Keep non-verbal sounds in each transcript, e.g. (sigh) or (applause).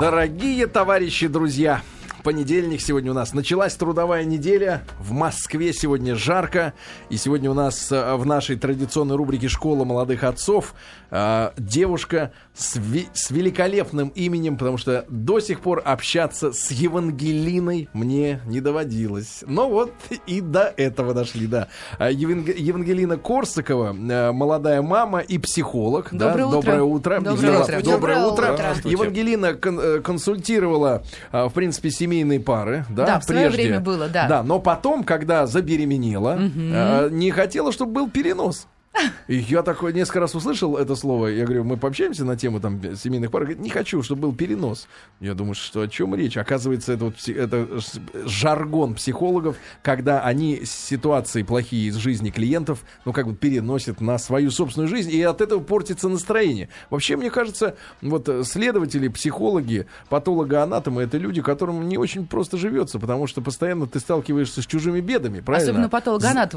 Дорогие товарищи, друзья, понедельник сегодня у нас. Началась трудовая неделя. В Москве сегодня жарко. И сегодня у нас э, в нашей традиционной рубрике «Школа молодых отцов» э, девушка с, ви- с великолепным именем, потому что до сих пор общаться с Евангелиной мне не доводилось. Но вот и до этого дошли, да. А Еванг- Евангелина Корсакова, э, молодая мама и психолог. да. Доброе утро. Доброе утро. Доброе Евгения- утро. Доброе Доброе утро. утро. Евангелина кон- консультировала, в принципе, семейные пары, да, Да, в свое прежде. время было, да. Да, но потом, когда забеременела, а, не хотела, чтобы был перенос. И я такой несколько раз услышал это слово. Я говорю, мы пообщаемся на тему там семейных пар. Говорит, не хочу, чтобы был перенос. Я думаю, что о чем речь? Оказывается, это, вот, это жаргон психологов, когда они ситуации плохие из жизни клиентов, ну, как бы переносят на свою собственную жизнь, и от этого портится настроение. Вообще, мне кажется, вот э, следователи, психологи, патологоанатомы — это люди, которым не очень просто живется, потому что постоянно ты сталкиваешься с чужими бедами, правильно? Особенно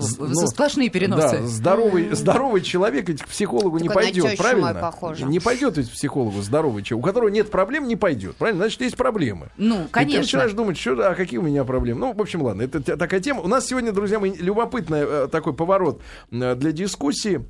з- ну, Сплошные переносы. Да, здоровый, здоровый человек ведь к психологу не Такой на пойдет, правильно? Не пойдет ведь к психологу здоровый человек, у которого нет проблем, не пойдет, правильно? Значит, есть проблемы. Ну, И ты конечно. начинаешь думать, что, а какие у меня проблемы. Ну, в общем, ладно, это такая тема. У нас сегодня, друзья мои, любопытный э, такой поворот э, для дискуссии.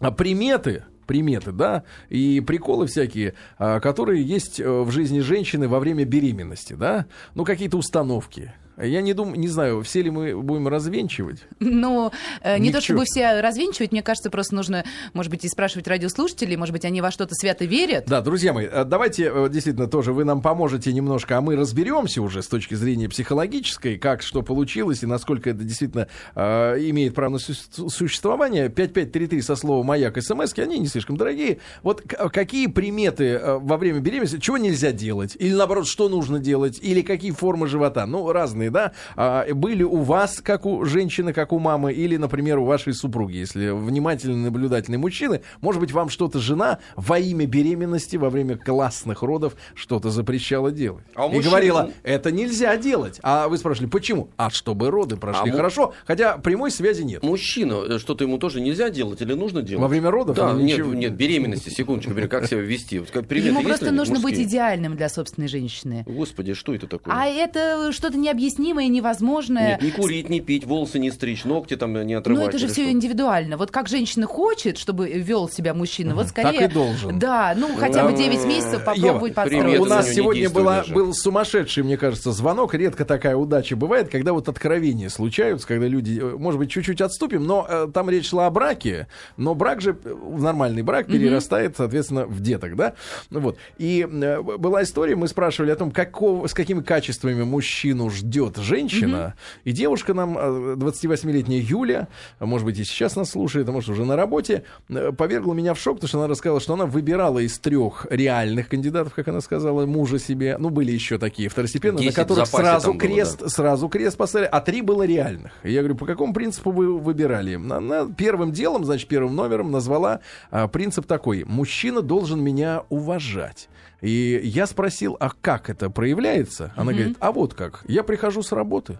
А, Приметы, приметы, да, и приколы всякие, а, которые есть э, в жизни женщины во время беременности, да, ну, какие-то установки. Я не думаю, не знаю, все ли мы будем развенчивать. Ну, э, не Ни то чтобы все развенчивать, мне кажется, просто нужно, может быть, и спрашивать радиослушателей, может быть, они во что-то свято верят. Да, друзья мои, э, давайте э, действительно тоже вы нам поможете немножко, а мы разберемся уже с точки зрения психологической, как что получилось и насколько это действительно э, имеет право на су- существование. 5533 со словом «Маяк» смс они не слишком дорогие. Вот к- какие приметы э, во время беременности, чего нельзя делать? Или наоборот, что нужно делать? Или какие формы живота? Ну, разные, да? А, были у вас, как у женщины, как у мамы, или, например, у вашей супруги, если внимательный, наблюдательный мужчина, может быть, вам что-то жена во имя беременности, во время классных родов что-то запрещала делать. А и мужчин- говорила, это нельзя делать. А вы спрашивали, почему? А чтобы роды прошли А хорошо, хотя прямой связи нет. Мужчина, э, что-то ему тоже нельзя делать или нужно делать? Во время родов? Да, нет, ничего? нет, беременности, секундочку, как себя вести? Вот Ему просто нужно быть идеальным для собственной женщины. Господи, что это такое? А это что-то необъяснимое, невозможное. Нет, не курить, не пить, волосы не стричь, ногти там не отрывать. Ну, это же все что? индивидуально. Вот как женщина хочет, чтобы вел себя мужчина, вот скорее... Так и должен. Да, ну, хотя бы Ну, 9 месяцев Ева, попробовать привет, подстроиться. У нас сегодня была, был сумасшедший, мне кажется, звонок. Редко такая удача бывает, когда вот откровения случаются, когда люди, э, может быть, чуть-чуть отступим, но э, там речь шла о браке, но брак же, э, в нормальный брак перерастает, соответственно, в деток, да? Ну Вот. И э, была история, мы спрашивали о том, какого, с какими качествами мужчину ждет женщина, и девушка нам, э, 28-летняя Юля, а может быть, и сейчас нас слушает, а может, уже на работе, э, повергла меня в шок, потому что она рассказала, что она выбирала из трех реальных кандидатов, как она сказала, мужа себе. Ну, были еще такие второстепенные, на 10 в которых сразу было, крест, сразу крест поставили, а три было реальных. И я говорю, по какому принципу вы выбирали? Она первым делом, значит, первым номером назвала а, принцип такой. Мужчина должен меня уважать. И я спросил, а как это проявляется? Она говорит, а вот как. Я прихожу с работы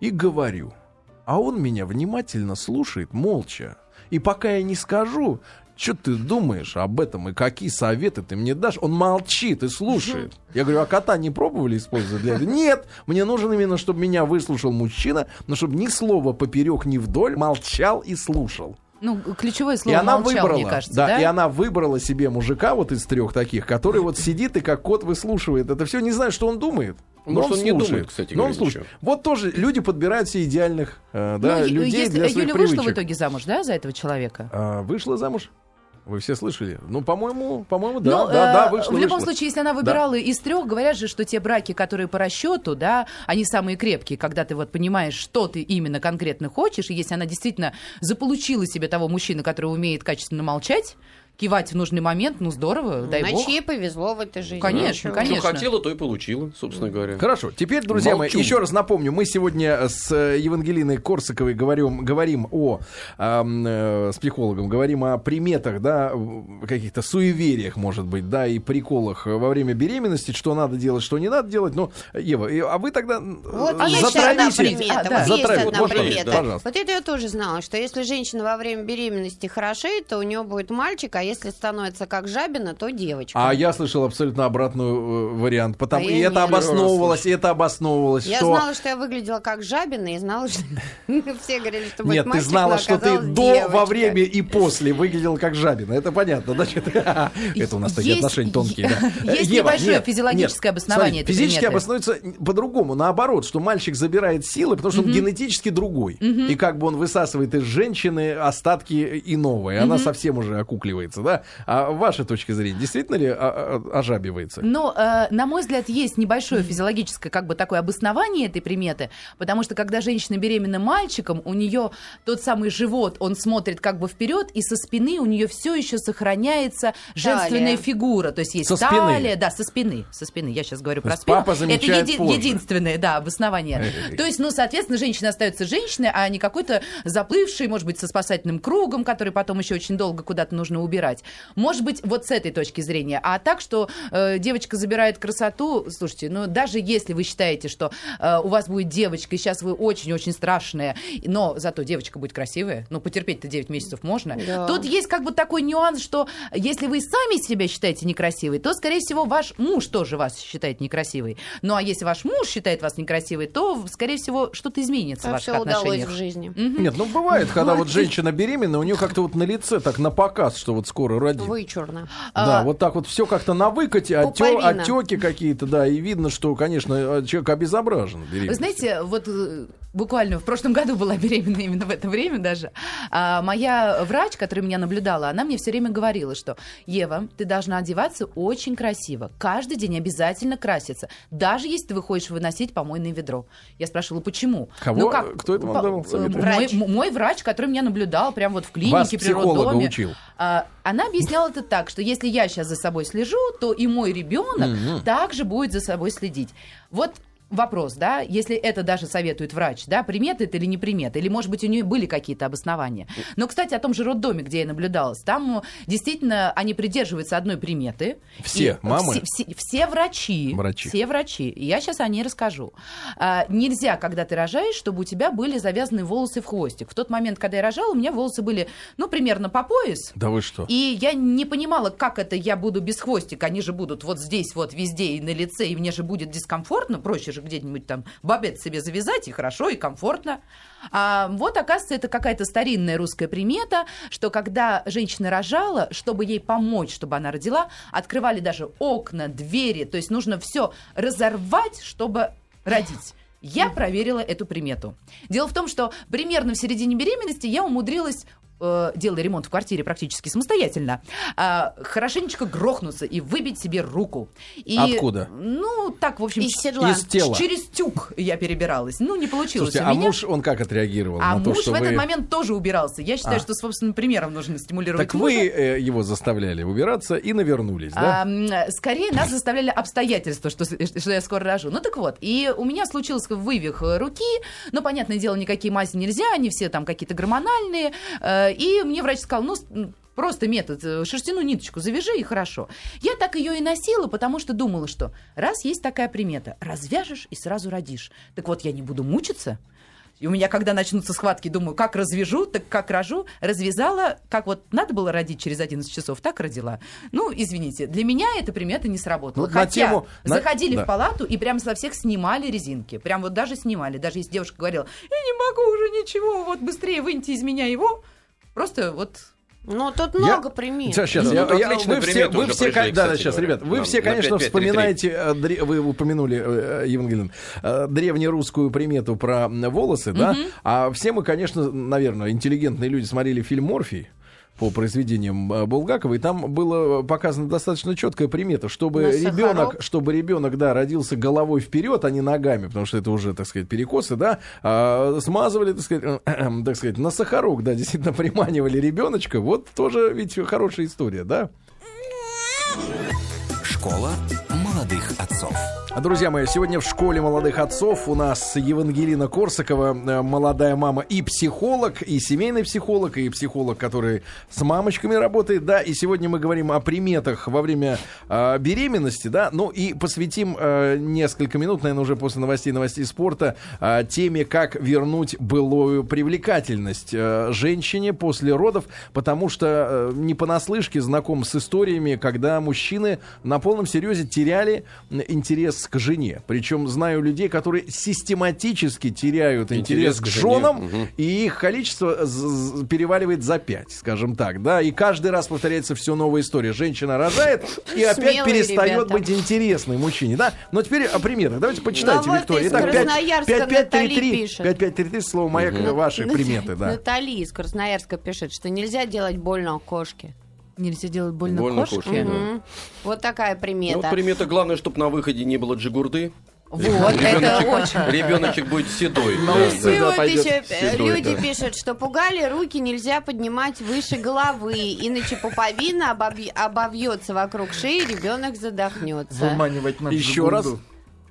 и говорю. А он меня внимательно слушает, молча. И пока я не скажу, что ты думаешь об этом и какие советы ты мне дашь, он молчит и слушает. Я говорю, а кота не пробовали использовать для этого? Нет, мне нужен именно, чтобы меня выслушал мужчина, но чтобы ни слова поперек, ни вдоль молчал и слушал. Ну, ключевое И слово она молчал, выбрала, мне кажется, да, да? и она выбрала себе мужика вот из трех таких, который вот сидит и как кот выслушивает это все, не знаю, что он думает. Но Может, он не слушает. думает, кстати Но он слушает. ничего. Вот тоже люди подбирают себе идеальных э, да, Ну, людей если для своих Юля вышла привычек. в итоге замуж, да, за этого человека? А, вышла замуж? Вы все слышали? Ну, по-моему, по-моему, да, Ну, да, э, да, вышла, В любом вышла. случае, если она выбирала из трех, говорят же, что те браки, которые по расчету, да, они самые крепкие, когда ты вот понимаешь, что ты именно конкретно хочешь, и если она действительно заполучила себе того мужчину, который умеет качественно молчать, кивать в нужный момент, ну здорово, дай бог. Значит, ей повезло в этой жизни. Конечно, Ничего. конечно. Что хотела, то и получила, собственно говоря. Хорошо, теперь, друзья Молчу. мои, еще раз напомню, мы сегодня с э, Евангелиной Корсаковой говорим, говорим о, э, с психологом, говорим о приметах, да, каких-то суевериях, может быть, да, и приколах во время беременности, что надо делать, что не надо делать. Ну, Ева, а вы тогда Вот э, есть одна затравите. примета. А, да. Вот есть одна примета. пожалуйста. Вот это я тоже знала, что если женщина во время беременности хорошеет, то у нее будет мальчик, а если становится как жабина, то девочка. А я слышал абсолютно обратную э, вариант. Потому А и это нет. обосновывалось, и это обосновывалось, Я что... знала, что я выглядела как жабина, и знала, что (laughs) все говорили, что Нет, ты знала, что ты до, во время и после выглядел как жабина. Это понятно. Значит, (laughs) это у нас такие отношения тонкие. есть небольшое физиологическое обоснование Физически обосновывается по-другому. Наоборот, что мальчик забирает силы, потому что он генетически другой. И как бы он высасывает из женщины остатки иного. И она совсем уже окукливается. Да? А ваша точка зрения, действительно ли а- а- ожабивается? Но, э, на мой взгляд, есть небольшое физиологическое как бы такое обоснование этой приметы, потому что когда женщина беременна мальчиком, у нее тот самый живот, он смотрит как бы вперед, и со спины у нее все еще сохраняется женственная Талия. фигура, то есть есть Со спины. талия, да, со спины, со спины. Я сейчас говорю То про спину. папа Это еди- позже. единственное, да, обоснование. То есть, ну, соответственно, женщина остается женщиной, а не какой-то заплывшей, может быть, со спасательным кругом, который потом еще очень долго куда-то нужно убирать. Может быть, вот с этой точки зрения. А так, что э, девочка забирает красоту, слушайте, ну, даже если вы считаете, что э, у вас будет девочка, и сейчас вы очень-очень страшная, но зато девочка будет красивая, ну, потерпеть-то 9 месяцев можно. Да. Тут есть как бы такой нюанс, что если вы сами себя считаете некрасивой, то, скорее всего, ваш муж тоже вас считает некрасивой. Ну, а если ваш муж считает вас некрасивой, то, скорее всего, что-то изменится в Так ваших все удалось отношениях. в жизни. Нет, ну бывает, когда (laughs) вот женщина беременна, у нее как-то вот на лице так на показ, что вот скоро родит. Вычурно. Да, А, вот так вот все как-то на выкате, Пуповина. отеки какие-то, да, и видно, что, конечно, человек обезображен. Вы знаете, вот э, буквально в прошлом году была (laughs) беременна именно в это время даже. А моя врач, которая меня наблюдала, она мне все время говорила, что Ева, ты должна одеваться очень красиво. Каждый день обязательно краситься. Даже если ты выходишь выносить помойное ведро. Я спрашивала, почему? Кого? Кто это вам давал советы? Мой, Врач. мой врач, который меня наблюдал прямо вот в клинике, Вас при психолога роддоме. учил. А, она объясняла это так, что если я сейчас за собой слежу, то и мой ребенок также будет за собой следить. Вот вопрос, да, если это даже советует врач, да, примета это или не примета, или, может быть, у нее были какие-то обоснования. Но, кстати, о том же роддоме, где я наблюдалась, там э, действительно они придерживаются одной приметы. Все, мамы? Все, все- все врачи. Врачи. Все врачи. И я сейчас о ней расскажу. А, нельзя, когда ты рожаешь, чтобы у тебя были завязаны волосы в хвостик. В тот момент, когда я рожала, у меня волосы были, ну, примерно по пояс. Да вы что? И я не понимала, как это я буду без хвостика. Они же будут вот здесь, вот везде и на лице, и мне же будет дискомфортно. Проще же где-нибудь там бабет себе завязать, и хорошо, и комфортно. А вот, оказывается, это какая-то старинная русская примета, что когда женщина рожала, чтобы ей помочь, чтобы она родила, открывали даже окна, двери. То есть нужно все разорвать, чтобы родить. Я проверила эту примету. Дело в том, что примерно в середине беременности я умудрилась э, делая ремонт в квартире практически самостоятельно, а, хорошенечко грохнуться и выбить себе руку. И, Откуда? Ну, так, в общем, Из седла. Из тела. через тюк я перебиралась. Ну, не получилось Слушайте, у а меня. муж, он как отреагировал А на то, муж что в этот вы... момент тоже убирался. Я считаю, А. что, собственно, примером нужно стимулировать Так мужа. вы э, его заставляли убираться и навернулись, да? А, скорее нас заставляли обстоятельства, что, что я скоро рожу. Ну так вот, и у меня случился вывих э, руки, но, понятное дело, никакие мази нельзя, они все там какие-то гормональные, э, и мне врач сказал, ну, Просто метод, э, шерстяную ниточку завяжи и хорошо. Я так ее и носила, потому что думала, что раз есть такая примета, развяжешь и сразу родишь. Так вот, я не буду мучиться, и у меня, когда начнутся схватки, думаю, как развяжу, так как рожу. Развязала, как вот надо было родить через 11 часов, так родила. Ну, извините, для меня эта примета не сработала. На Хотя тему- на- заходили да. в палату и прям со всех снимали резинки. Прям вот даже снимали. Даже если девушка говорила, я не могу уже ничего, вот быстрее выньте из меня его. Просто вот Ну, тут Я- много примет. Сейчас, сейчас, Ну, я- тут я- вы все, вы все, пришли, да, да, кстати сейчас, говоря. ребят, вы Нам все, конечно, 5-5-3-3. вспоминаете, э, дре- вы упомянули, э, Евангелин, э, древнерусскую примету про волосы, да, а все мы, конечно, наверное, интеллигентные люди смотрели фильм «Морфий», по произведениям э, Булгакова, и там было показано достаточно четкая примета, чтобы На ребенок, сахарок? чтобы ребенок, да, родился головой вперед, а не ногами, потому что это уже, так сказать, перекосы, да, а, смазывали, так сказать, (clears throat) так сказать, на сахарок, да, действительно (laughs) приманивали ребеночка, вот тоже ведь хорошая история, да. Школа молодых отцов. Друзья мои, сегодня в школе молодых отцов у нас Евангелина Корсакова, э, молодая мама и психолог, и семейный психолог, и психолог, который с мамочками работает, да, и сегодня мы говорим о приметах во время э, беременности, да, ну и посвятим э, несколько минут, наверное, уже после новостей, новостей спорта, э, теме, как вернуть былую привлекательность э, женщине после родов, потому что э, не понаслышке знаком с историями, когда мужчины на полном серьезе теряли интерес к жене. Причем знаю людей, которые систематически теряют интерес, Интерес к женам, Мгм. и их количество переваливает за 5, скажем так, да, и каждый раз повторяется все новая история. Женщина рожает и опять Смелые перестает ребята. быть интересной мужчине, да. Но теперь о приметах. Давайте почитайте, Ну, вот Виктория. из Итак, пять- Красноярска пять- пять, три, Натали три. пишет. Пять, пять, три, три, слово маяк, ваши приметы, да. Натали из Красноярска пишет, что нельзя делать больно кошке. Нельзя делать больно, Больно кошке. кошке, да. Вот такая Ну, примета. вот примета главное, чтобы на выходе не было джигурды. Вот, это очень. (laughs) Ребеночек будет седой. Ну, Да, да, еще э, седой, люди да. пишут, что пугали, руки нельзя поднимать выше головы, иначе пуповина обовьется вокруг шеи, ребенок задохнется. Выманивать надо Еще раз.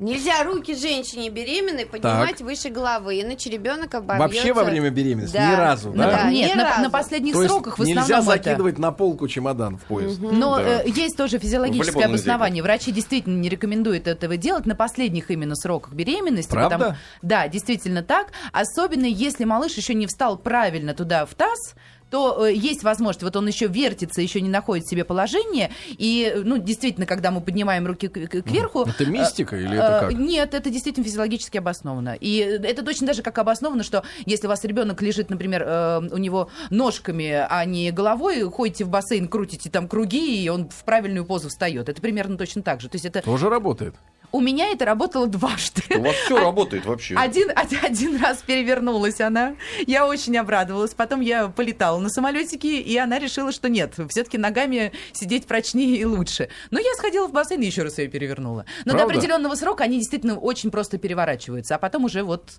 Нельзя руки женщине беременной поднимать выше головы, иначе ребенок обовьется. Вообще во время беременности Да. ни разу, Ну да? да. Нет, ни на, разу. на последних То сроках в нельзя основном это. закидывать на полку чемодан в поезд. Но Да. э, есть тоже физиологическое нельзя обоснование. Врачи действительно не рекомендуют этого делать на последних именно сроках беременности. Правда? потому- да, действительно так. Особенно если малыш еще не встал правильно туда в таз, то э, есть возможность, вот он еще вертится, еще не находит себе положение, и, э, ну, действительно, когда мы поднимаем руки к- к- кверху... Это мистика или э, это как? Нет, это действительно физиологически обосновано. И это точно даже как обосновано, что если у вас ребенок лежит, например, э, у него ножками, а не головой, ходите в бассейн, крутите там круги, и он в правильную позу встает. Это примерно точно так же. То есть это Тоже работает. У меня это работало дважды. У вас все работает вообще. Один, один, один раз перевернулась она. Я очень обрадовалась. Потом я полетала на самолетике, и она решила, что нет, все-таки ногами сидеть прочнее и лучше. Но я сходила в бассейн и еще раз ее перевернула. Но Правда? до определенного срока они действительно очень просто переворачиваются, а потом уже вот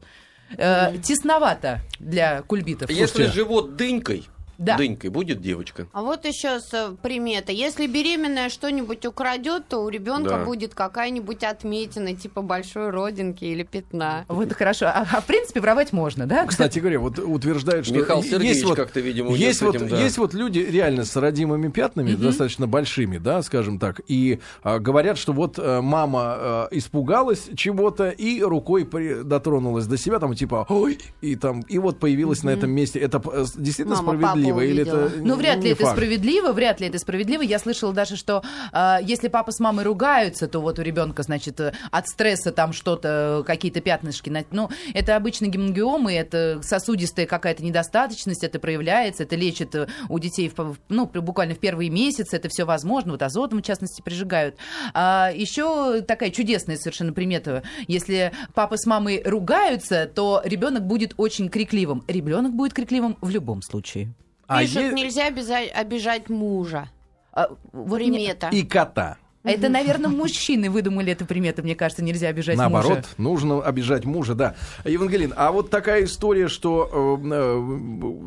э, тесновато для кульбитов. Если Слушайте. живот дынькой, Да. дынькой будет девочка. А вот еще с, э, примета. Если беременная что-нибудь украдет, то у ребенка Да. будет какая-нибудь отметина, типа большой родинки или пятна. Вот хорошо. А, а в принципе воровать можно, да? Кстати говоря, вот утверждают, что Михаил есть Сергеевич вот, как-то, видимо, есть вот, этим, да. есть вот люди реально с родимыми пятнами, достаточно большими, да, скажем так, и а, говорят, что вот э, мама а, испугалась чего-то и рукой при- дотронулась до себя, там типа, ой, и там, и вот появилась на этом месте. Это действительно Мама справедливо папу или это Ну, вряд ли это факт? справедливо, вряд ли это справедливо. Я слышала даже, что э, если папа с мамой ругаются, то вот у ребенка, значит, от стресса там что-то, какие-то пятнышки. Ну, это обычно гемангиомы, это сосудистая какая-то недостаточность, это проявляется, это лечит э, у детей, в, ну, буквально в первые месяцы, это все возможно, вот азотом, в частности, прижигают. А еще такая чудесная совершенно примета. Если папа с мамой ругаются, то ребенок будет очень крикливым. Ребенок будет крикливым в любом случае. А Пишут, е- нельзя обяза- обижать мужа. А, Примета. и кота. Это, наверное, мужчины выдумали эту примету. Мне кажется, нельзя обижать Наоборот, мужа. нужно обижать мужа, да. Евангелин, а вот такая история, что э, э,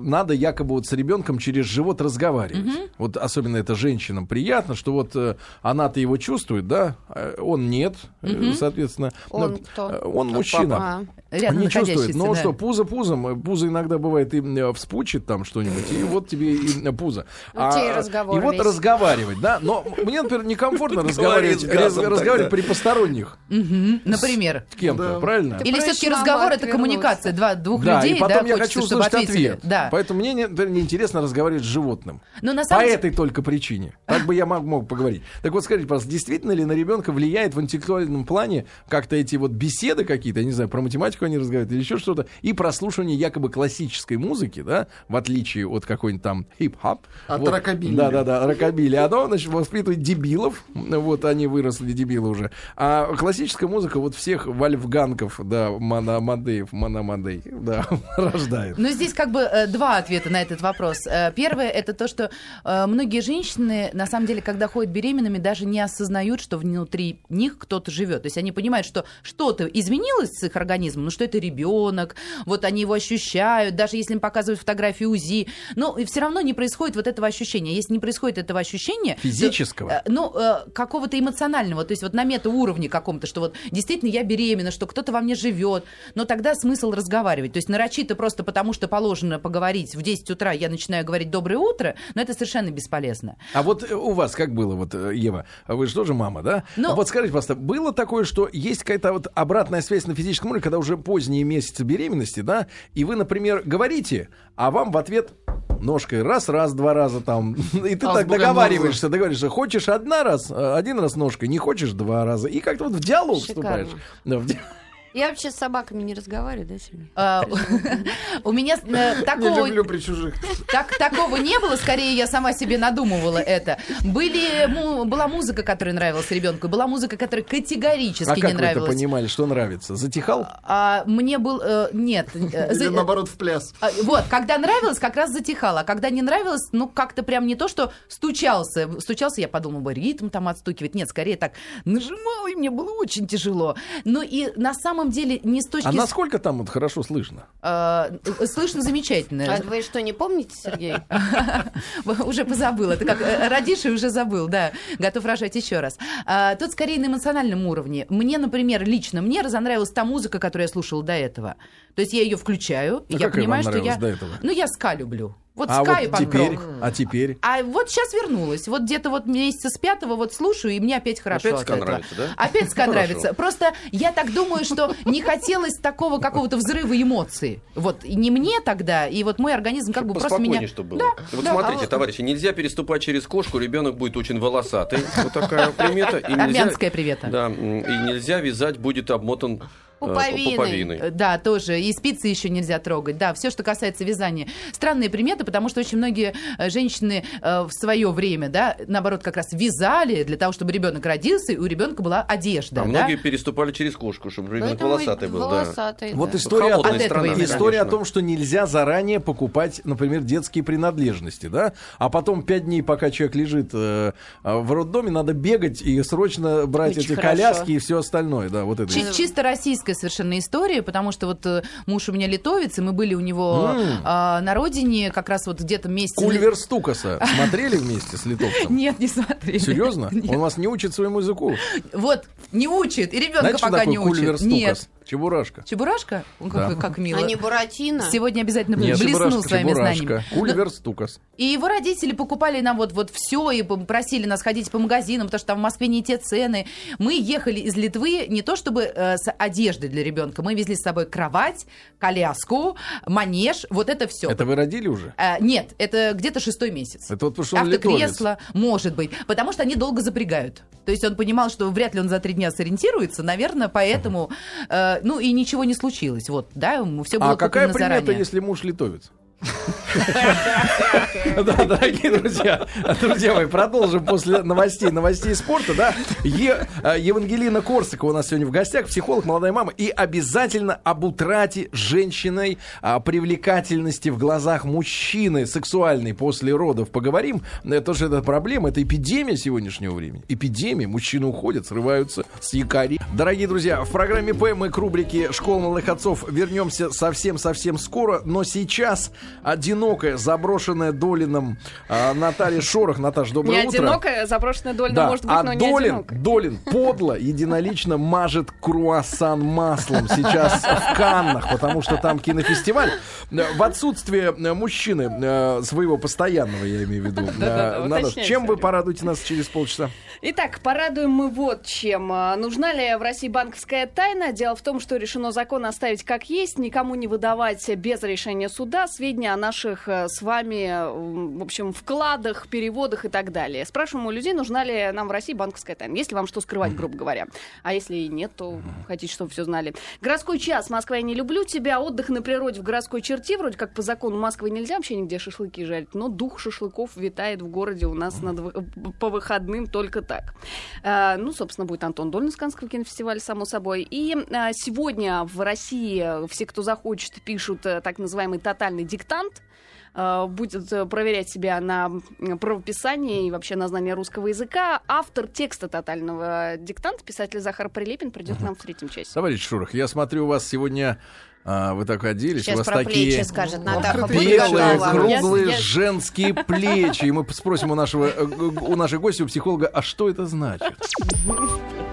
надо якобы вот с ребенком через живот разговаривать. Вот особенно это женщинам приятно, что вот э, она-то его чувствует, да, э, он нет, э, соответственно. Он Но, кто? э, он Кто мужчина. папа? Рядом не чувствует. Ну да. что, пузо пузом. э, Пузо иногда бывает и э, вспучит там что-нибудь, и вот тебе и э, пузо. Вот тебе и вот весь. разговаривать, да. Но мне, например, некомфортно разговаривать, разговаривать при посторонних Например. с кем-то, правильно? Или все-таки разговор это коммуникация два, двух Да, людей, и потом да, я хочется, хочу чтобы услышать ответили. ответ. Да. Поэтому мне неинтересно разговаривать с животным. Но на По этой только причине. Так бы я мог, мог поговорить. Так вот, скажите, пожалуйста, действительно ли на ребенка влияет в интеллектуальном плане как-то эти вот беседы какие-то, я не знаю, про математику они разговаривают или еще что-то, и прослушивание якобы классической музыки, да, в отличие от какой-нибудь там хип-хоп. От рокобили. Да-да-да, рокобили. Оно, значит, воспитывает дебилов, вот они выросли дебилы уже. А классическая музыка вот всех вольфганков, да, Мономадеев, Мономадей, да, (laughs) рождает. Но здесь как бы э, два ответа на этот вопрос. Э, Первое это то, что э, многие женщины, на самом деле, когда ходят беременными, даже не осознают, что внутри них кто-то живет. То есть они понимают, что что-то изменилось с их организмом, ну что это ребенок, вот они его ощущают, даже если им показывают фотографию УЗИ, но все равно не происходит вот этого ощущения. Если не происходит этого ощущения... то, Физического? э, ну, э, какого-то эмоционального, то есть вот на метауровне каком-то, что вот действительно я беременна, что кто-то во мне живет, но тогда смысл разговаривать. То есть нарочито просто потому, что положено поговорить в 10 утра, я начинаю говорить «доброе утро», но это совершенно бесполезно. А вот э, у вас как было, вот, э, Ева, вы же тоже мама, да? Ну- А вот скажите, просто было такое, что есть какая-то вот обратная связь на физическом уровне, когда уже поздние месяцы беременности, да, и вы, например, говорите, а вам в ответ ножкой раз, раз, два раза там, (laughs) и ты так Азбука договариваешься, договариваешься, хочешь одна раз, э, один раз ножкой, не хочешь два раза, и как-то вот в диалог Шикарно. вступаешь. (laughs) Я вообще с собаками не разговариваю, да, Сергей? А, У меня э, Не такого люблю при чужих. Так, такого не было, скорее я сама себе надумывала это. Были, была музыка, которая нравилась ребенку, была музыка, которая категорически А не как вы это нравилась. понимали, что нравится? Затихал? А, мне был... э, нет. э, Или наоборот в пляс. а, Вот, когда нравилось, как раз затихало. А когда не нравилось, ну, как-то прям не то, что стучался. Стучался, я подумала, бы, ритм там отстукивает. Нет, скорее так нажимал, и мне было очень тяжело. Ну и на самом деле не с точки... А насколько там вот хорошо слышно? э, слышно замечательно. А вы что, не помните, Сергей? (laughs) Уже позабыл. Это как э, родишь и уже забыл, да. Готов рожать еще раз. А, Тут скорее на эмоциональном уровне. Мне, например, лично мне разонравилась та музыка, которую я слушала до этого. То есть я ее включаю, и А я понимаю, вам что я... нравилась до этого? Ну, я ска люблю. Вот а и вот теперь, панк-рок. а теперь? А вот сейчас вернулась. Вот где-то вот месяца с пятого вот слушаю, и мне опять хорошо Опять ска нравится, да? Опять ска нравится. Просто я так думаю, что не хотелось такого какого-то взрыва эмоций. Вот не мне тогда, и вот мой организм как бы просто меня... чтобы было. Да, вот да. смотрите, товарищи, нельзя переступать через кошку, ребенок будет очень волосатый. Вот такая примета. Армянская привета. Да, и нельзя вязать, будет обмотан Пуповиной. пуповиной. Э, Да, тоже. И спицы еще нельзя трогать. Да, все, что касается вязания. Странные приметы, потому что очень многие э, женщины э, в свое время, да, наоборот, как раз вязали для того, чтобы ребенок родился, и у ребенка была одежда. А да? многие переступали через кошку, чтобы ребенок Поэтому волосатый был. да. волосатый, Вот да. история, о том, Холодная От этого страна, именно. история о том, что нельзя заранее покупать, например, детские принадлежности, да, а потом пять дней, пока человек лежит э, э, в роддоме, надо бегать и срочно брать Очень эти хорошо. коляски и все остальное, да, вот это. Чи- чисто российская совершенно история, потому что вот э, муж у меня литовец, и мы были у него М. а, на родине как раз вот где-то месяц... Кульвер Стукаса смотрели вместе с литовцем? (laughs) Нет, не смотрели. Серьезно? Нет. Он вас не учит своему языку? Вот, не учит, и ребенка Знаете, пока не учит. Нет. Чебурашка. Чебурашка? О, Как, Да. как мило. А не Буратино? Сегодня обязательно Нет, блесну своими Чебурашка. знаниями. Кульвер Стукас. И его родители покупали нам вот, вот все и просили нас ходить по магазинам, потому что там в Москве не те цены. Мы ехали из Литвы не то чтобы э, с одеждой для ребенка, мы везли с собой кровать, коляску, манеж, вот это все. Это вы родили уже? нет, это где-то шестой месяц. Это вот потому что он литовец. Автокресло, может быть. Потому что они долго запрягают. То есть он понимал, что вряд ли он за три дня сориентируется, наверное, поэтому... э, ну и ничего не случилось. Вот, да, все было А какая примета, если муж литовец? Да, дорогие друзья, друзья мои, продолжим после новостей, новостей спорта, да. Е- э, Евангелина Корсакова у нас сегодня в гостях, психолог, молодая мама, и обязательно об утрате женщиной а, привлекательности в глазах мужчины сексуальной после родов поговорим. Это же это проблема, это эпидемия сегодняшнего времени. Эпидемия, мужчины уходят, срываются с якорей. Дорогие друзья, в программе П мы к рубрике «Школа молодых отцов» вернемся совсем-совсем скоро, но сейчас одинокая, заброшенная Долином а, Наталья Шорох. Наташа, доброе Не утро. одинокая, заброшенная доля, Да, может быть, а но не Долин, одинокая. Долин подло единолично мажет круассан маслом сейчас в Каннах, потому что там кинофестиваль. В отсутствие мужчины э, своего постоянного, я имею в виду. Наташа, чем вы порадуете нас через полчаса? Итак, порадуем мы вот чем. А, Нужна ли в России банковская тайна? Дело в том, что решено закон оставить как есть, никому не выдавать без решения суда сведения о наших э, с вами, в общем, вкладах, переводах и так далее. Спрашиваем у людей, нужна ли нам в России банковская тайна. Если вам что скрывать, грубо говоря. А если и нет, то хотите, чтобы все знали. Городской час. Москва, я не люблю тебя. Отдых на природе в городской черте. Вроде как по закону Москвы нельзя вообще нигде шашлыки жарить. Но дух шашлыков витает в городе у нас над вы- по выходным только так. Э, Ну, собственно, будет Антон Долин с Каннского кинофестиваля, само собой. И э, сегодня в России все, кто захочет, пишут э, так называемый тотальный диктант. э, будет э, проверять себя на правописание и вообще на знание русского языка. Автор текста тотального диктанта, писатель Захар Прилепин, придет к нам в третьем часе. Товарищ Шурах, я смотрю, у вас сегодня а, вы так оделись, у Сейчас вас про такие плечи скажет Натаха. Белые, круглые Я- я- женские (laughs) плечи. И мы спросим у нашего, э, у нашей гости, у психолога, а что это значит? (laughs)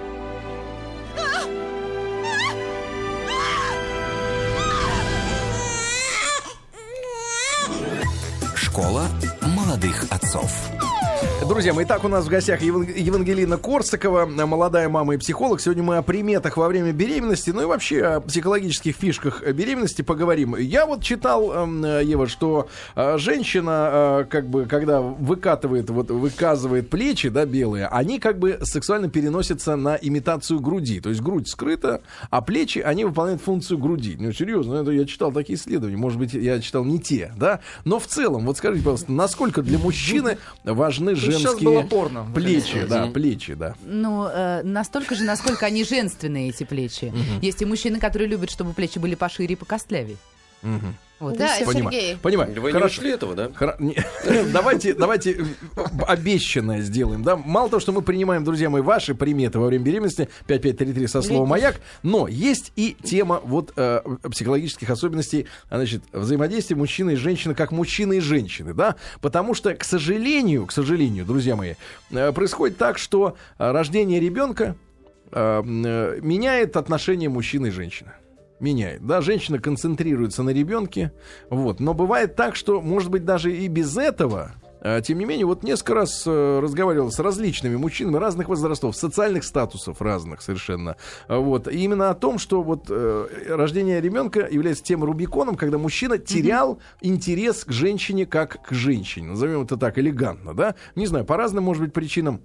Школа молодых отцов. Друзья мои, итак, у нас в гостях Еван- Евангелина Корсакова, молодая мама и психолог. Сегодня мы о приметах во время беременности, ну и вообще о психологических фишках беременности поговорим. Я вот читал, эм, Ева, что э, женщина, э, как бы, когда выкатывает, вот, выказывает плечи, да, белые, они как бы сексуально переносятся на имитацию груди. То есть грудь скрыта, а плечи, они выполняют функцию груди. Ну, серьезно, это я читал такие исследования. Может быть, я читал не те, да? Но в целом, вот скажите, пожалуйста, насколько для мужчины важны сейчас женские было порно, плечи, да, плечи, да. Ну, э, настолько же, насколько они женственные, эти плечи. Есть и мужчины, которые любят, чтобы плечи были пошире и покостлявее. Вот Да. Понимаю. Сергей. Понимаю. Вы не Хорошо. учли этого, да? Не- (laughs) Давайте, давайте э, обещанное сделаем. Да? Мало того, что мы принимаем, друзья мои, ваши приметы во время беременности, 5533 со словом «маяк», но есть и тема вот э, психологических особенностей, значит, взаимодействия мужчины и женщины, как мужчины и женщины, да? Потому что, к сожалению, к сожалению, друзья мои, э, происходит так, что э, рождение ребенка э, э, меняет отношения мужчины и женщины меняет. Да, женщина концентрируется на ребенке, вот. Но бывает так, что, может быть, даже и без этого, э, тем не менее, вот несколько раз э, разговаривал с различными мужчинами разных возрастов, социальных статусов разных совершенно. А Вот. И именно о том, что вот э, рождение ребенка является тем Рубиконом, когда мужчина терял интерес к женщине как к женщине. Назовем это так элегантно, да? Не знаю, по разным, может быть, причинам.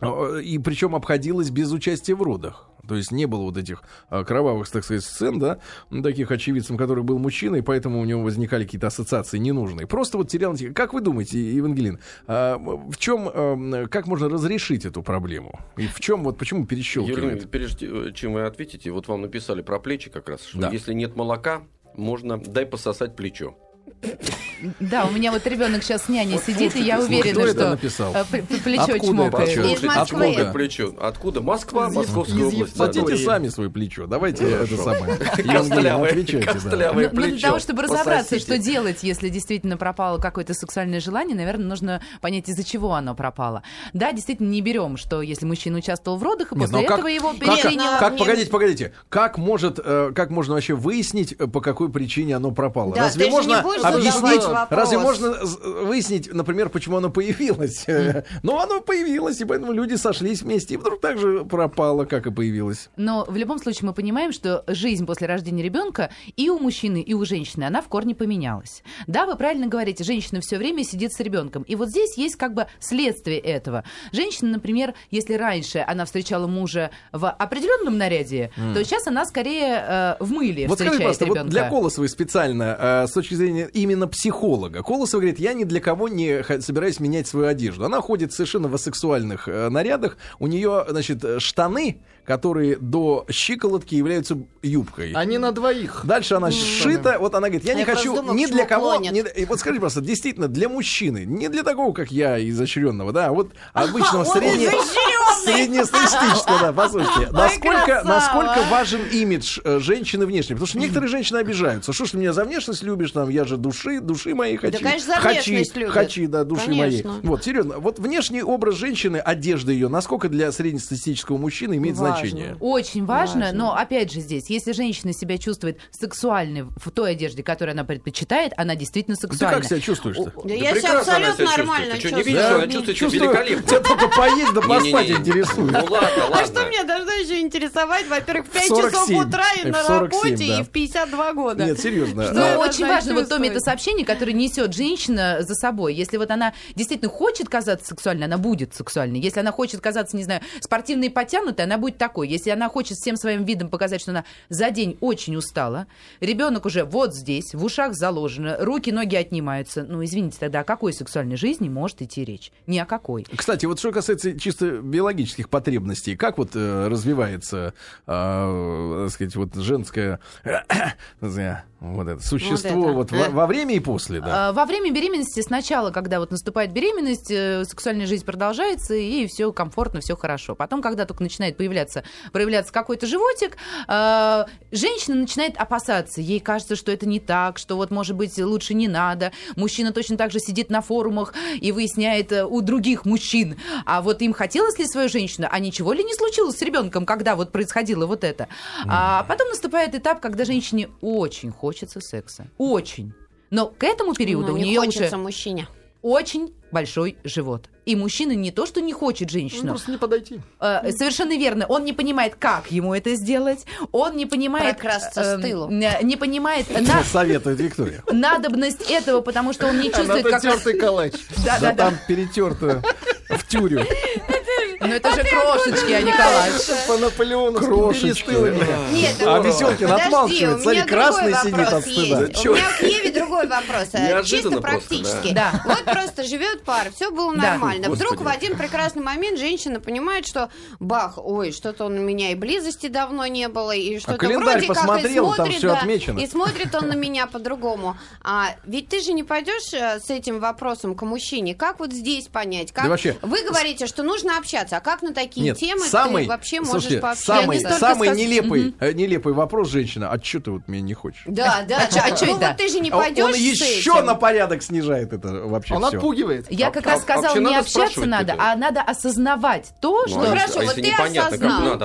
Э, И причем обходилось без участия в родах. То есть не было вот этих э, кровавых, так сказать, сцен, да, таких очевидцем, который был мужчиной, и поэтому у него возникали какие-то ассоциации ненужные. Просто вот терял... Как вы думаете, Евангелин, а, в чем, как можно разрешить эту проблему? И в чем, вот почему Юрий, перещелкивает? прежде э, чем вы ответите, вот вам написали про плечи как раз, что Да. если нет молока, можно дай пососать плечо. Да, у меня вот ребенок сейчас с няней сидит, и я уверена, Кто это что написал? э, плечо чмокает. Из Москвы. Откуда плечо? Откуда? Москва, Из- Московская из область. Платите сами свое плечо. Давайте это самое. (laughs) Костлявое, отвечайте. да. костлявое Ну, ну, для плечо. того, чтобы разобраться, что делать, если действительно пропало какое-то сексуальное желание, наверное, нужно понять, из-за чего оно пропало. Да, действительно, не берем, что если мужчина участвовал в родах, и после ну как- этого его переклинило. как- погодите, погодите. Как может, э, как можно вообще выяснить, э, по какой причине оно пропало? Да, разве можно объяснить? Разве можно выяснить, например, почему оно появилось? (laughs) Ну, оно появилось, и поэтому люди сошлись вместе, и вдруг так же пропало, как и появилось. Но в любом случае мы понимаем, что жизнь после рождения ребенка и у мужчины, и у женщины, она в корне поменялась. Да, вы правильно говорите, женщина все время сидит с ребенком. И вот здесь есть как бы следствие этого. Женщина, например, если раньше она встречала мужа в определенном наряде, то сейчас она скорее э, в мыле Вот скажи, встречает просто, вот ребенка. для Колосовой специально, э, с точки зрения именно психолога, Колосова говорит, я ни для кого не собираюсь менять свою одежду. Она ходит совершенно в сексуальных э, нарядах, у нее, значит, э, штаны, которые до щиколотки являются юбкой. Они на двоих. Дальше она сшита, вот она говорит, я А не я просто хочу думала, ни для кого, клонит. ни- и вот скажи просто, действительно, для мужчины, не для такого, как я, изощренного, да, а вот обычного он средне- изощренный! среднестатистического, да, послушайте, насколько, насколько важен имидж э, женщины внешне, потому что некоторые женщины обижаются, что ж ты меня за внешность любишь, там, я же души, души мои хочу, конечно, за внешность любят. хачи, да, души Конечно. мои. Вот, серьезно, вот внешний образ женщины, одежда ее, насколько для среднестатистического мужчины имеет Важно. Значение? Очень важно, Важно. но опять же здесь, если женщина себя чувствует сексуальной в той одежде, которую она предпочитает, она действительно Ты сексуальна. как себя чувствуешь-то? Да Да я себя абсолютно себя нормально чувствует. Ты что, не чувствую. видишь, Да, она чувствует себя чувствую, великолепно. Тебя только поесть да поспать интересует. Ну ладно, ладно. А что мне должно еще интересовать? Во-первых, в 5 В часов 47. утра и на в 47, работе, и в 52 года. Нет, серьезно. Что Но А, очень важно вот то чувствовать? метасообщение, которое несет женщина за собой. Если вот она действительно хочет казаться сексуальной, она будет сексуальной. Если она хочет казаться, не знаю, спортивной и подтянутой, она будет такой. Если она хочет всем своим видом показать, что она за день очень устала, ребенок уже вот здесь, в ушах заложено, руки, ноги отнимаются. Ну, извините, тогда о какой сексуальной жизни может идти речь? Ни о какой. Кстати, вот что касается чисто биологических потребностей, как вот э, развивается, э, так сказать, вот женская, (coughs) Вот это существо Вот вот, это. во, во время и после, да. А, Во время беременности сначала, когда вот наступает беременность, э, сексуальная жизнь продолжается, и все комфортно, все хорошо. Потом, когда только начинает появляться, проявляться какой-то животик, э, женщина начинает опасаться. Ей кажется, что это не так, что вот, может быть, лучше не надо. Мужчина точно так же сидит на форумах и выясняет э, у других мужчин, а вот им хотелось ли свою женщину, а ничего ли не случилось с ребенком, когда вот происходило вот это. А потом наступает этап, когда женщине очень хочется секса. Очень. Но к этому периоду Ну, у не нее хочется уже мужчине. очень большой живот. И мужчина не то, что не хочет Ну, женщину, просто не подойти. э, совершенно верно, он не понимает, как ему это сделать, он не понимает... Прокрасться с э, тылу. не не понимает (laughs) на- Советует Виктория. надобность этого, потому что он не чувствует, Надо как... тертый калач. Да, Да да, да. там перетертую в тюрю. (laughs) Но это же крошечки, а не калач. По Наполеону Крошечки. Нет, А ну, Веселкин у Смотри, меня красный сидит от стыда. У меня к Еве другой вопрос, э, чисто практически. Вот просто живет пара, все было нормально. Вдруг в один прекрасный момент женщина понимает, что бах, ой, что-то он у меня и близости давно не было, и что-то календарь вроде как и смотрит. И смотрит он на меня по-другому. А ведь ты же не пойдешь э, с этим вопросом к мужчине. Как вот здесь понять? Как... Да вообще, Вы говорите, что нужно общаться, а как на такие Нет, темы самый, ты вообще можешь слушайте, пообщаться? самый, самый сказ- нелепый, э, нелепый вопрос женщина. А что ты вот меня не хочешь? Да, (laughs) да. А чё- а ну это? вот ты же не А он- пойдешь Он с еще этим. на порядок снижает это вообще Он все. отпугивает. Я А- как а- раз сказала, не надо общаться надо, а надо осознавать то, Ну, что... а хорошо, вот ты осознал.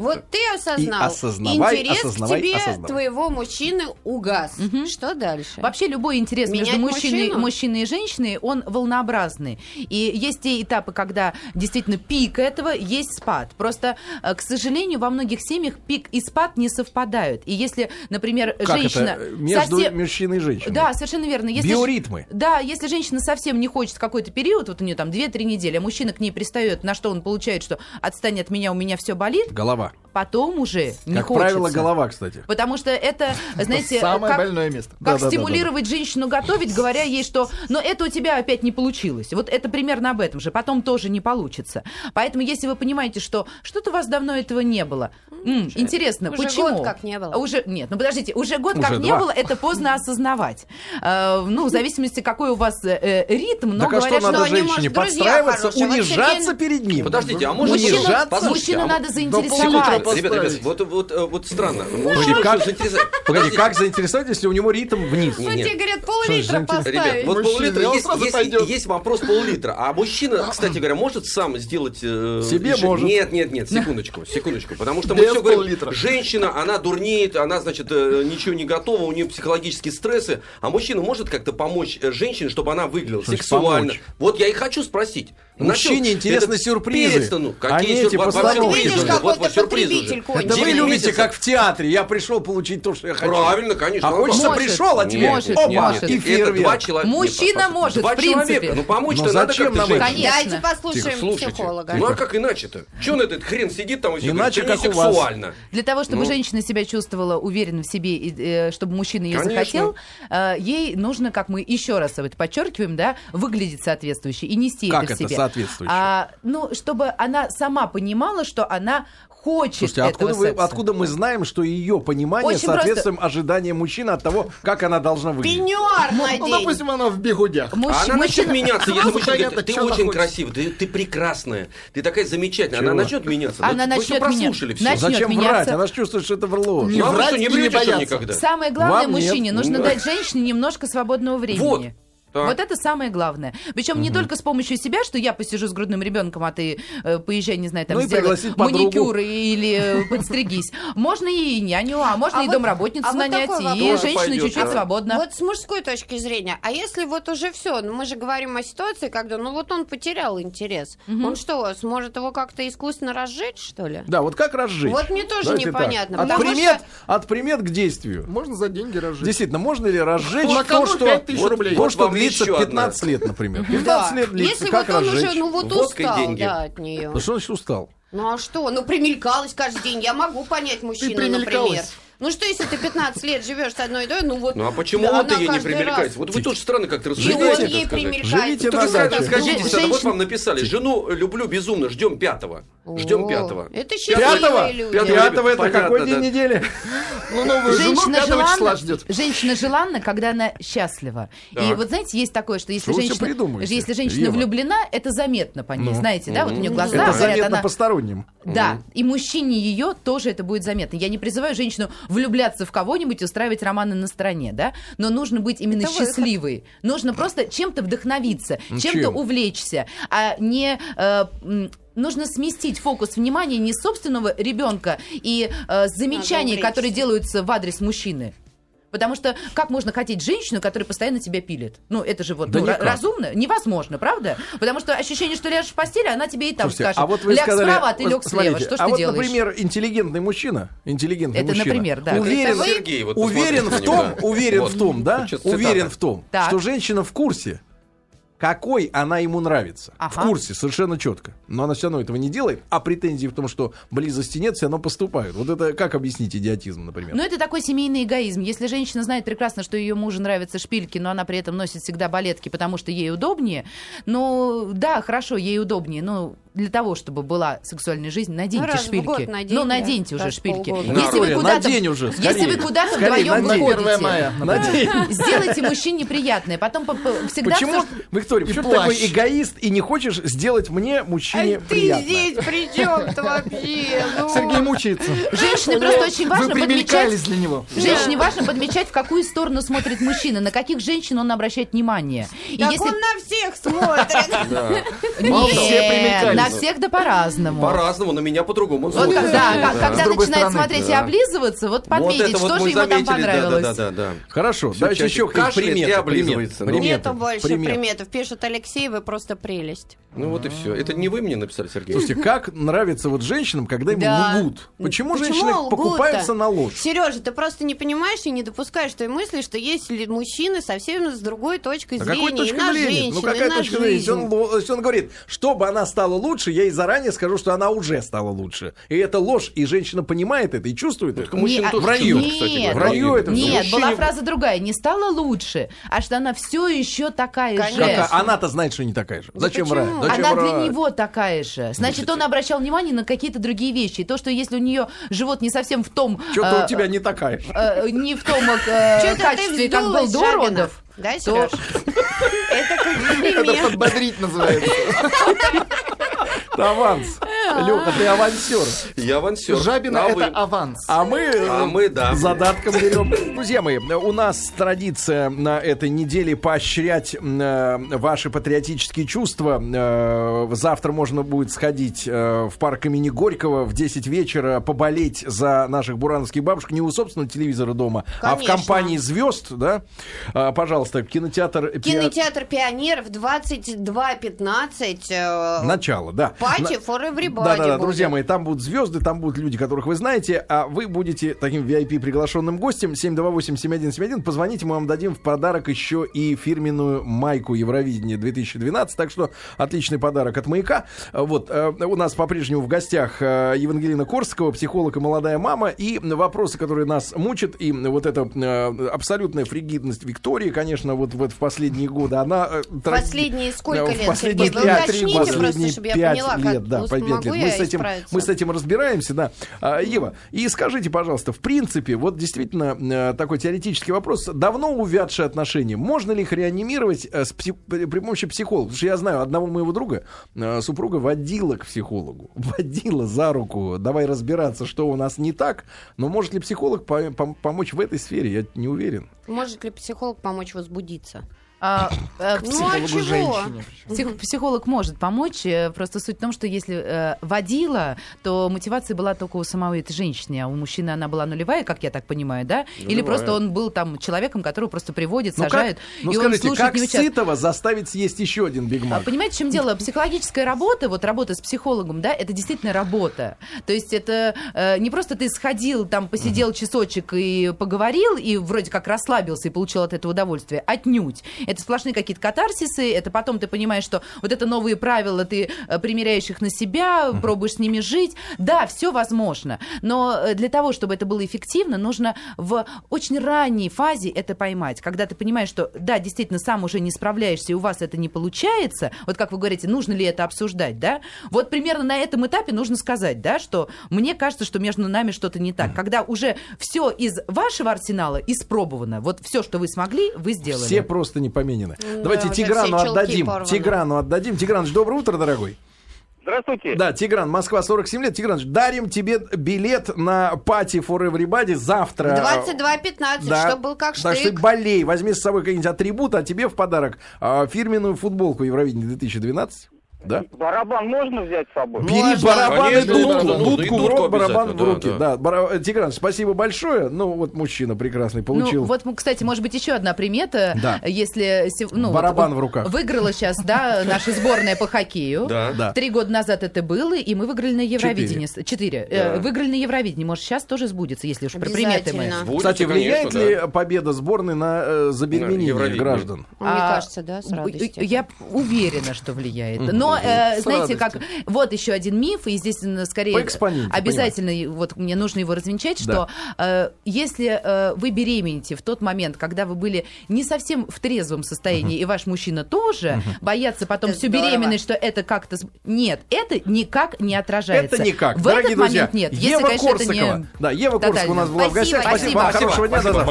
Вот ты осознал. И осознавай, Интерес к тебе твоего мужчины угас. Что дальше? Вообще любой интерес между мужчиной и женщиной, он волнообразный. И есть те этапы, когда действительно пик этого, есть спад. Просто, э, к сожалению, во многих семьях пик и спад не совпадают. И если, например, Как женщина... это? Между совсем- мужчиной и женщиной. Да, совершенно верно. Если ж- Биоритмы. Да, если женщина совсем не хочет какой-то период, вот у нее там 2-3 недели, а мужчина к ней пристает, на что он получает, что отстань от меня, у меня все болит, Голова. потом уже не Как хочется. правило, голова, кстати. Потому что это, знаете, Самое как, больное место. как Да-да-да-да-да. стимулировать женщину готовить, говоря ей, что но это у тебя опять не получилось. Вот это примерно об этом же. Потом тоже не получится. Поэтому, если вы понимаете, что что-то у вас давно этого не было, м, интересно, уже почему? год как не было. Уже, нет, ну подождите, уже год Уже как не два. было, это поздно осознавать. Э, ну, в зависимости, какой у вас э, э, ритм, но так а что говорят, надо что они, женщине? может, Подстраиваться, хорошие. Вот унижаться перед ним? Подождите, а может мужчину, унижаться? Послушайте, мужчину а надо полутора заинтересовать. Ребята, ребята, вот, вот, вот странно. Погоди, как- заинтересовать- Погоди, как заинтересовать, если у него ритм вниз? Нет. тебе говорят, Что пол-литра поставить. Ребят, вот пол-литра есть, есть, есть вопрос пол-литра. А мужчина, кстати говоря, может сам сделать... э, Себе решение? может. Нет, нет, нет, секундочку, (laughs) секундочку. Потому что мы все говорим, женщина, она дурнеет, она, значит, э, ничего не готова, у нее психологические стрессы. А мужчина может как-то помочь э, женщине, чтобы она выглядела сексуально? Вот я и хочу спросить. Мужчине интересны сюрпризы. ну, А какие не эти сюр- вообще постановки. сюрпризы Видишь, уже? Вот, сюрпризы. Это вы любите, как в театре. Я пришел получить то, что я хочу. Правильно, конечно. А Ну, хочется Может, пришел, а тебе может, опа, может. и это фейерверк. два человека. Мужчина Нет, может, два в принципе. человека. Ну помочь-то надо зачем как-то нам это? женщине. Конечно. Давайте послушаем Тихо, слушайте. психолога. Ну а как иначе-то? Че на этот хрен сидит там и все Иначе, говорит, как «Ты у вас». сексуально? Для того, чтобы Ну. женщина себя чувствовала уверенно в себе, и, э, чтобы мужчина ее Конечно. захотел, э, ей нужно, как мы еще раз подчеркиваем, да, выглядеть соответствующе и нести Как это в это себе. Соответствующе? А, ну, чтобы она сама понимала, что она хочет Слушайте, а этого откуда, вы, секса. откуда мы знаем, что ее понимание Очень соответствует ожиданиям мужчины от того, как она должна выглядеть? Пеньюар Ну, надень. допустим, она в бегудях. А она начнет меняться. Если мужчина говорит, ты очень красивая, ты, ты прекрасная, ты такая замечательная. Она начнет меняться. Она Вы начнет меняться. прослушали все. Зачем врать? Она же чувствует, что это врало. Не Ну, вы врать не никогда? Самое главное мужчине нужно Ну. дать женщине немножко свободного времени. Вот. Так. Вот это самое главное. Причем не только с помощью себя, что я посижу с грудным ребенком, а ты э, поезжай, не знаю, там Ну сделай маникюр или э, подстригись. Можно и няню, а можно А и вот- домработницу а нанять, и Пойдет, чуть-чуть да. свободна. Вот с мужской точки зрения, а если вот уже все, ну мы же говорим о ситуации, когда, ну вот он потерял интерес, он что, сможет его как-то искусственно разжечь, что ли? Да, вот как разжечь? Вот мне тоже Давайте непонятно, так. От примет, что- от примет к действию. Можно за деньги разжечь. Действительно, можно ли разжечь На то, кону что, 5000 вот- рублей. то, что вам длится еще 15 лет, например? 15 Да. лет длится, Если как вот он разжечь? уже, ну вот устал, деньги. да, от нее. Ну что значит устал? Ну а что? Ну примелькалась каждый день. Я могу понять мужчину, примелькалась. Ну что, если ты 15 лет живешь с одной и той, ну вот... Ну а почему она ей не примелькается? Вот вы тоже странно как-то И он рассуждаете, ей примелькается. Живите скажите, Жен- вот вам написали, жену люблю безумно, ждем пятого. Ждем пятого. Это Пятого? счастливые люди. Пятого. Это какой день недели? Ну, новую жену Женщина 5 числа желанна, ждет. женщина желанна, когда она счастлива. И вот знаете, есть такое, что если женщина, если женщина влюблена, это заметно по ней, Ну. знаете, да, вот у нее глаза Это заметно она... посторонним. Да, и мужчине ее тоже это будет заметно. Я не призываю женщину влюбляться в кого-нибудь и устраивать романы на стороне, да, но нужно быть именно Это выход. счастливой. Нужно просто чем-то вдохновиться, Ну, чем-то чем? увлечься, а не... э, Нужно сместить фокус внимания не собственного ребенка и э, замечаний, которые делаются в адрес мужчины. Потому что как можно хотеть женщину, которая постоянно тебя пилит? Ну, это же вот Да ну, никак. разумно? Невозможно, правда? Потому что ощущение, что ляжешь в постели, она тебе и там Слушайте, скажет. а вот вы ляг сказали, справа, а ты вот лег слева. смотрите, Что ж а ты вот, делаешь? например, интеллигентный мужчина, интеллигентный Это, мужчина, например, да. уверен, Это вы? Сергей, вот уверен в том, уверен в том, да, уверен в том, что женщина в курсе, какой она ему нравится. Ага. В курсе, совершенно четко. Но она все равно этого не делает, а претензии в том, что близости нет, все равно поступают. Вот это как объяснить идиотизм, например? Ну, это такой семейный эгоизм. Если женщина знает прекрасно, что ее мужу нравятся шпильки, но она при этом носит всегда балетки, потому что ей удобнее, ну, да, хорошо, ей удобнее, но для того, чтобы была сексуальная жизнь, наденьте Ну, шпильки. год надень, ну, да, наденьте уже раз в шпильки. полгода. Если вы куда-то, надень уже, если скорее. вы куда-то вдвоем надень. выходите, 1 мая. Надень. сделайте мужчине приятное. Потом по- по- всегда Почему, Виктория, И почему ты такой эгоист и не хочешь сделать мне, мужчине, А ты приятно? здесь при чем-то вообще? Ну, Сергей мучается. Женщине просто очень важно подмечать... для него. Женщине важно подмечать, в какую сторону смотрит мужчина, на каких женщин он обращает внимание. И Так если... он на всех смотрит. Нет. На всех да по-разному. По-разному, на меня по-другому. Вот Да. как- когда начинает стороны, смотреть и да. облизываться, вот подметить, вот что же ему там понравилось. Да, да, да, да. Хорошо, давайте чаще еще кашляет и приметы. облизывается. Нету больше приметов. Пишет Алексей, вы просто прелесть. Ну вот и все. Это не вы мне написали, Сергей? Слушайте, как нравится вот женщинам, когда им Да. лгут? Почему, Почему женщины покупаются на ложь? Сережа, ты просто не понимаешь и не допускаешь той мысли, что есть ли мужчины совсем с другой точкой А зрения какой и точкой на зрения? женщин, Ну и какая на точка зрения? Он, он говорит, чтобы она стала лучше, я ей заранее скажу, что она уже стала лучше. И это ложь, и женщина понимает это и чувствует это. мужчина Не, тоже а- чувствует, нет, кстати. Вранье это. Нет, была Мужчине- фраза другая. Не стала лучше, а что она все еще такая Конечно. же. Как- а она-то знает, что не такая же. Зачем врать? Зачем Она для врать? него такая же. Значит, он обращал внимание на какие-то другие вещи. И то, что если у нее живот не совсем в том... Что-то э, у тебя не такая же. э, не в том э, качестве, как был до родов. Да, Сереж? (laughs) Это как Это подбодрить называется. (laughs) Это аванс. (laughs) Леха, ты авансер. Я авансер. Жабина А это вы? аванс. А мы, А мы, да. задатком берем. Друзья мои, у нас традиция на этой неделе поощрять э, ваши патриотические чувства. Э, завтра можно будет сходить э, в парк имени Горького в 10 вечера, поболеть за наших бурановских бабушек не у собственного телевизора дома, а в Конечно. компании звезд, да? А, пожалуйста, кинотеатр... Кинотеатр пионеров 22.15. э, Начало, да. Пати for everybody Да, да, да, друзья мои, там будут звезды, там будут люди, которых вы знаете, а вы будете таким VIP приглашенным гостем. 728-7171. Позвоните, мы вам дадим в подарок еще и фирменную майку Евровидения 2012. Так что отличный подарок от маяка. Вот, э, у нас по-прежнему в гостях э, Евангелина Корского, психолог и молодая мама. И вопросы, которые нас мучат, и вот эта э, абсолютная фригидность Виктории, конечно, вот, вот в последние годы, она... Последние сколько лет, последние Сергей? Вы пять, уточните просто, последние чтобы я пять поняла, лет, как да, ус- по пять могу лет. Мы с, этим, мы с этим разбираемся, да. А, Ева, и скажите, пожалуйста, в принципе, вот действительно э, такой теоретический вопрос. Давно увядшие отношения, можно ли их реанимировать э, с пси- при помощи психолога? Потому что я знаю, одного моего друга, э, супруга водила к психологу, (laughs) водила за руку, давай разбираться, что у нас не так, но может ли психолог по- пом- помочь в этой сфере, я не уверен. Может ли психолог помочь возбудиться? А, э, Ну, а чего? женщине. Псих- психолог может помочь. э, Просто суть в том, что если э, водила, то мотивация была только у самой этой женщины, а у мужчины она была нулевая, как я так понимаю, да? Или Нулевая. просто он был там человеком, которого просто приводит, Ну, сажают, как, ну и он скажите, слушает как не сытого заставить съесть еще один А бигмак? Понимаете, в чем дело? Психологическая работа, вот работа с психологом, да, это действительно работа. То есть это э, не просто ты сходил, там посидел часочек и поговорил, и вроде как расслабился и получил от этого удовольствие. Отнюдь. Это сплошные какие-то катарсисы, это потом ты понимаешь, что вот это новые правила, ты э, примеряешь их на себя, пробуешь с ними жить. Да, все возможно, но э, для того, чтобы это было эффективно, нужно в очень ранней фазе это поймать, когда ты понимаешь, что да, действительно, сам уже не справляешься, и у вас это не получается, вот как вы говорите, нужно ли это обсуждать, да? Вот примерно на этом этапе нужно сказать, да, что мне кажется, что между нами что-то не так. Когда уже все из вашего арсенала испробовано, вот все, что вы смогли, вы сделали. Все просто не поменены. Да, Давайте уже Тиграну отдадим. порваны. Тиграну отдадим. Тиграныч, доброе утро, дорогой. Здравствуйте. Да, Тигран, Москва, 47 лет. Тиграныч, дарим тебе билет на пати for everybody завтра. 22.15, Да. чтобы был как Так что штык. болей, возьми с собой какой-нибудь атрибут, а тебе в подарок а, фирменную футболку Евровидения 2012. Да? Барабан можно взять с собой? Бери Можно. барабан и Конечно, дудку, нужно, нужно. И дудку в дудку рот, барабан в руки. да, Да, Бара- Тигран, спасибо большое. Ну, вот мужчина прекрасный получил. Ну, вот, кстати, может быть, еще одна примета, Да. если ну, Барабан вот, в руках. Выиграла сейчас, да, (laughs) наша сборная по хоккею. Да. Да. Три года назад это было, и мы выиграли на Евровидении. Четыре. Э, Да. выиграли на Евровидении. Может, сейчас тоже сбудется, если уж про приметы мы. Кстати, влияет конечно, ли да. победа сборной на э, забеременение граждан? Мне А, кажется, да, с радостью. Я уверена, что влияет. Но, э, знаете, как вот еще один миф, и здесь скорее обязательно, и вот мне нужно его развенчать, Да. что э, если э, вы беременеете в тот момент, когда вы были не совсем в трезвом состоянии, и ваш мужчина тоже, боятся потом Это всю здорово. беременность, что это как-то... Нет, это никак не отражается. Это никак. В Дорогие этот друзья, момент нет. Если, Ева это Корсакова. не Да, Ева Корсакова у нас была в гостях. Спасибо, спасибо. вам хорошего дня.